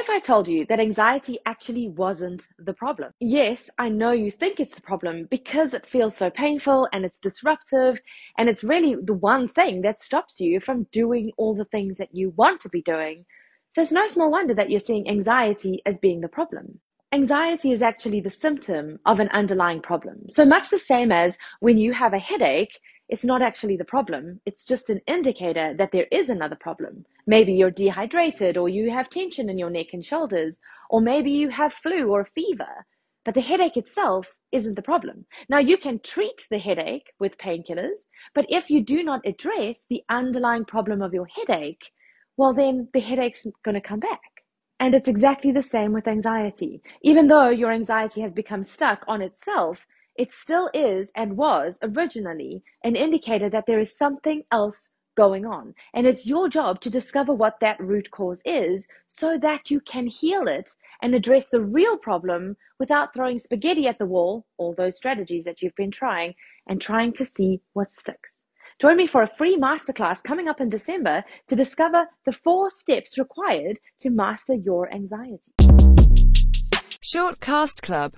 if I told you that anxiety actually wasn't the problem? Yes, I know you think it's the problem because it feels so painful and it's disruptive and it's really the one thing that stops you from doing all the things that you want to be doing. So it's no small wonder that you're seeing anxiety as being the problem. Anxiety is actually the symptom of an underlying problem. So much the same as when you have a headache, it's not actually the problem. It's just an indicator that there is another problem. Maybe you're dehydrated or you have tension in your neck and shoulders, or maybe you have flu or fever. But the headache itself isn't the problem. Now, you can treat the headache with painkillers, but if you do not address the underlying problem of your headache, well, then the headache's going to come back. And it's exactly the same with anxiety. Even though your anxiety has become stuck on itself, it still is and was originally an indicator that there is something else going on. And it's your job to discover what that root cause is so that you can heal it and address the real problem without throwing spaghetti at the wall, all those strategies that you've been trying, and trying to see what sticks. Join me for a free masterclass coming up in December to discover the four steps required to master your anxiety. Shortcast Club